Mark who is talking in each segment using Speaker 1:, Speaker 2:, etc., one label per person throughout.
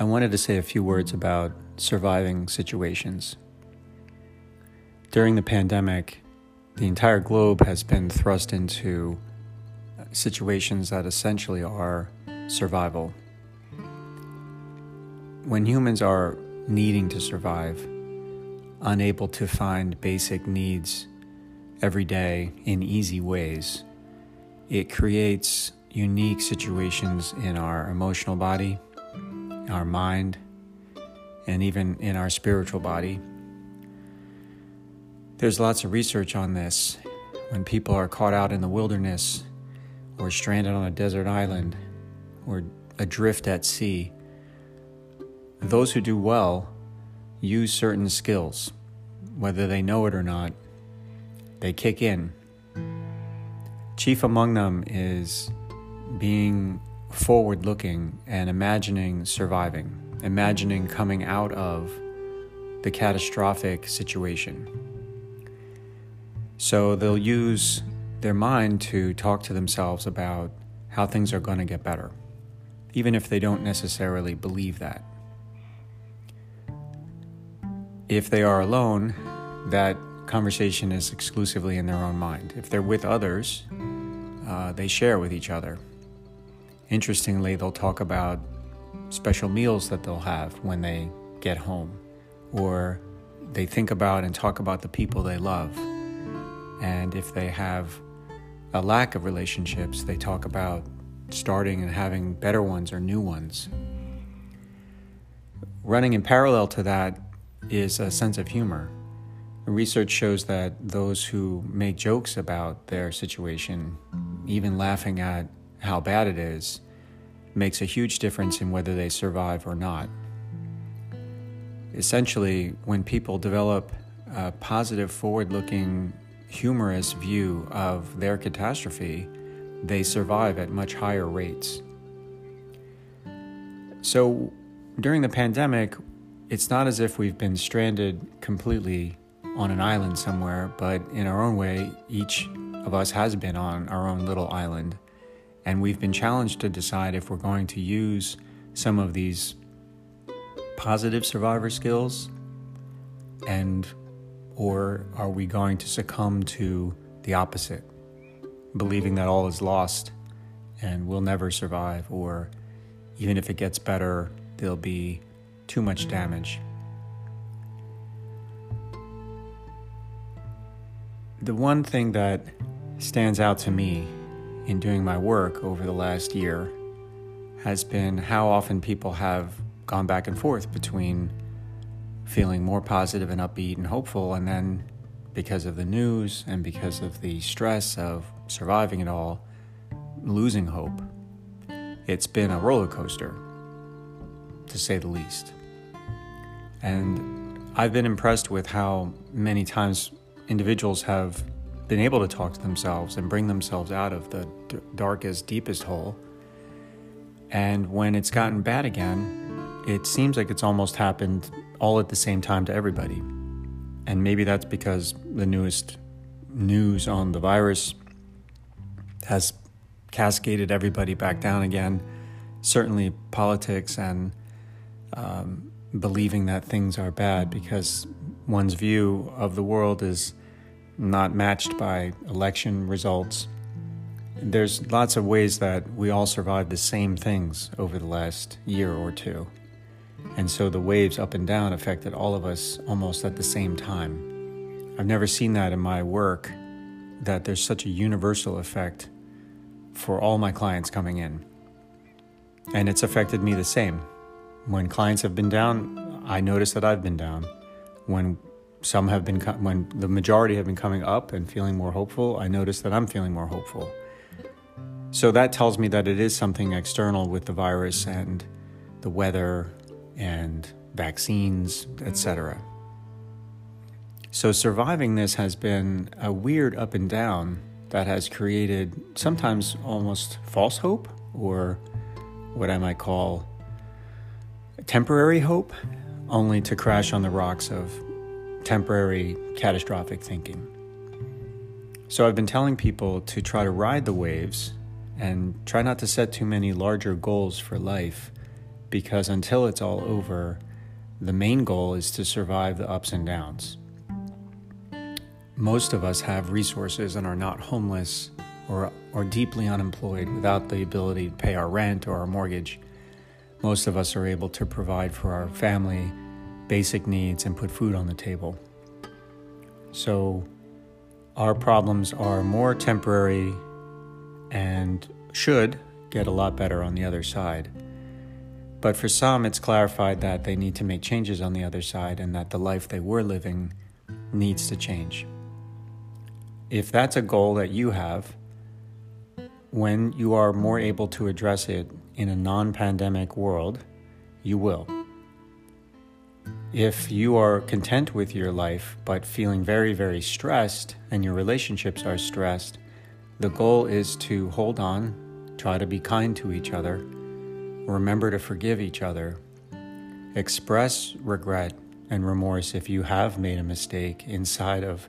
Speaker 1: I wanted to say a few words about surviving situations. During the pandemic, the entire globe has been thrust into situations that essentially are survival. When humans are needing to survive, unable to find basic needs every day in easy ways, it creates unique situations in our emotional body, our mind, and even in our spiritual body. There's lots of research on this. When people are caught out in the wilderness, or stranded on a desert island, or adrift at sea, those who do well use certain skills, whether they know it or not, they kick in. Chief among them is being forward looking and imagining surviving, imagining coming out of the catastrophic situation. So they'll use their mind to talk to themselves about how things are going to get better, even if they don't necessarily believe that. If they are alone, that conversation is exclusively in their own mind. If they're with others, uh, they share with each other. Interestingly, they'll talk about special meals that they'll have when they get home, or they think about and talk about the people they love. And if they have a lack of relationships, they talk about starting and having better ones or new ones. Running in parallel to that is a sense of humor. Research shows that those who make jokes about their situation, even laughing at how bad it is, makes a huge difference in whether they survive or not. Essentially, when people develop a positive, forward looking, humorous view of their catastrophe, they survive at much higher rates. So, during the pandemic, it's not as if we've been stranded completely on an island somewhere, but in our own way, each of us has been on our own little island. And we've been challenged to decide if we're going to use some of these positive survivor skills and or are we going to succumb to the opposite, believing that all is lost and we'll never survive, or even if it gets better, there'll be too much damage. The one thing that stands out to me in doing my work over the last year has been how often people have gone back and forth between feeling more positive and upbeat and hopeful, and then because of the news and because of the stress of surviving it all, losing hope. It's been a roller coaster, to say the least. And I've been impressed with how many times individuals have been able to talk to themselves and bring themselves out of the d- darkest, deepest hole. And when it's gotten bad again, it seems like it's almost happened all at the same time to everybody. And maybe that's because the newest news on the virus has cascaded everybody back down again. Certainly, politics and um, believing that things are bad because one's view of the world is not matched by election results. There's lots of ways that we all survived the same things over the last year or two. And so the waves up and down affected all of us almost at the same time. I've never seen that in my work, that there's such a universal effect for all my clients coming in. And it's affected me the same. When clients have been down, I notice that I've been down. When some have been, when the majority have been coming up and feeling more hopeful, I notice that I'm feeling more hopeful. So that tells me that it is something external with the virus and the weather and vaccines, etc. So surviving this has been a weird up and down that has created sometimes almost false hope or what I might call temporary hope, only to crash on the rocks of temporary catastrophic thinking. So I've been telling people to try to ride the waves and try not to set too many larger goals for life because until it's all over, the main goal is to survive the ups and downs. Most of us have resources and are not homeless or, or deeply unemployed without the ability to pay our rent or our mortgage. Most of us are able to provide for our family basic needs and put food on the table. So, our problems are more temporary and should get a lot better on the other side. But for some, it's clarified that they need to make changes on the other side and that the life they were living needs to change. If that's a goal that you have, when you are more able to address it in a non pandemic world, you will. If you are content with your life but feeling very, very stressed and your relationships are stressed, the goal is to hold on, try to be kind to each other, remember to forgive each other, express regret and remorse if you have made a mistake inside of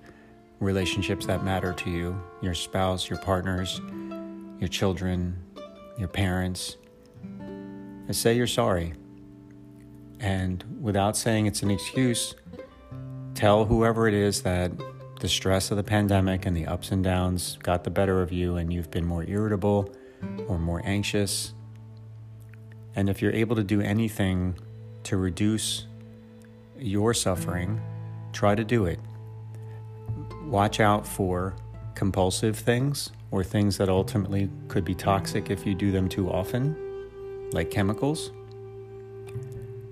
Speaker 1: relationships that matter to you your spouse, your partners, your children, your parents. And say you're sorry. And without saying it's an excuse, tell whoever it is that the stress of the pandemic and the ups and downs got the better of you and you've been more irritable or more anxious and if you're able to do anything to reduce your suffering, try to do it. Watch out for compulsive things or things that ultimately could be toxic if you do them too often, like chemicals.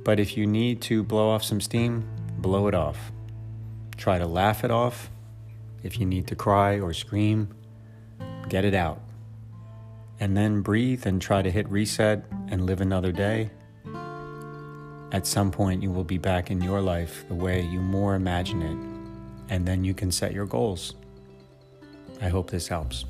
Speaker 1: But if you need to blow off some steam, blow it off. Try to laugh it off. If you need to cry or scream, get it out and then breathe and try to hit reset and live another day, at some point you will be back in your life the way you more imagine it, and then you can set your goals. I hope this helps.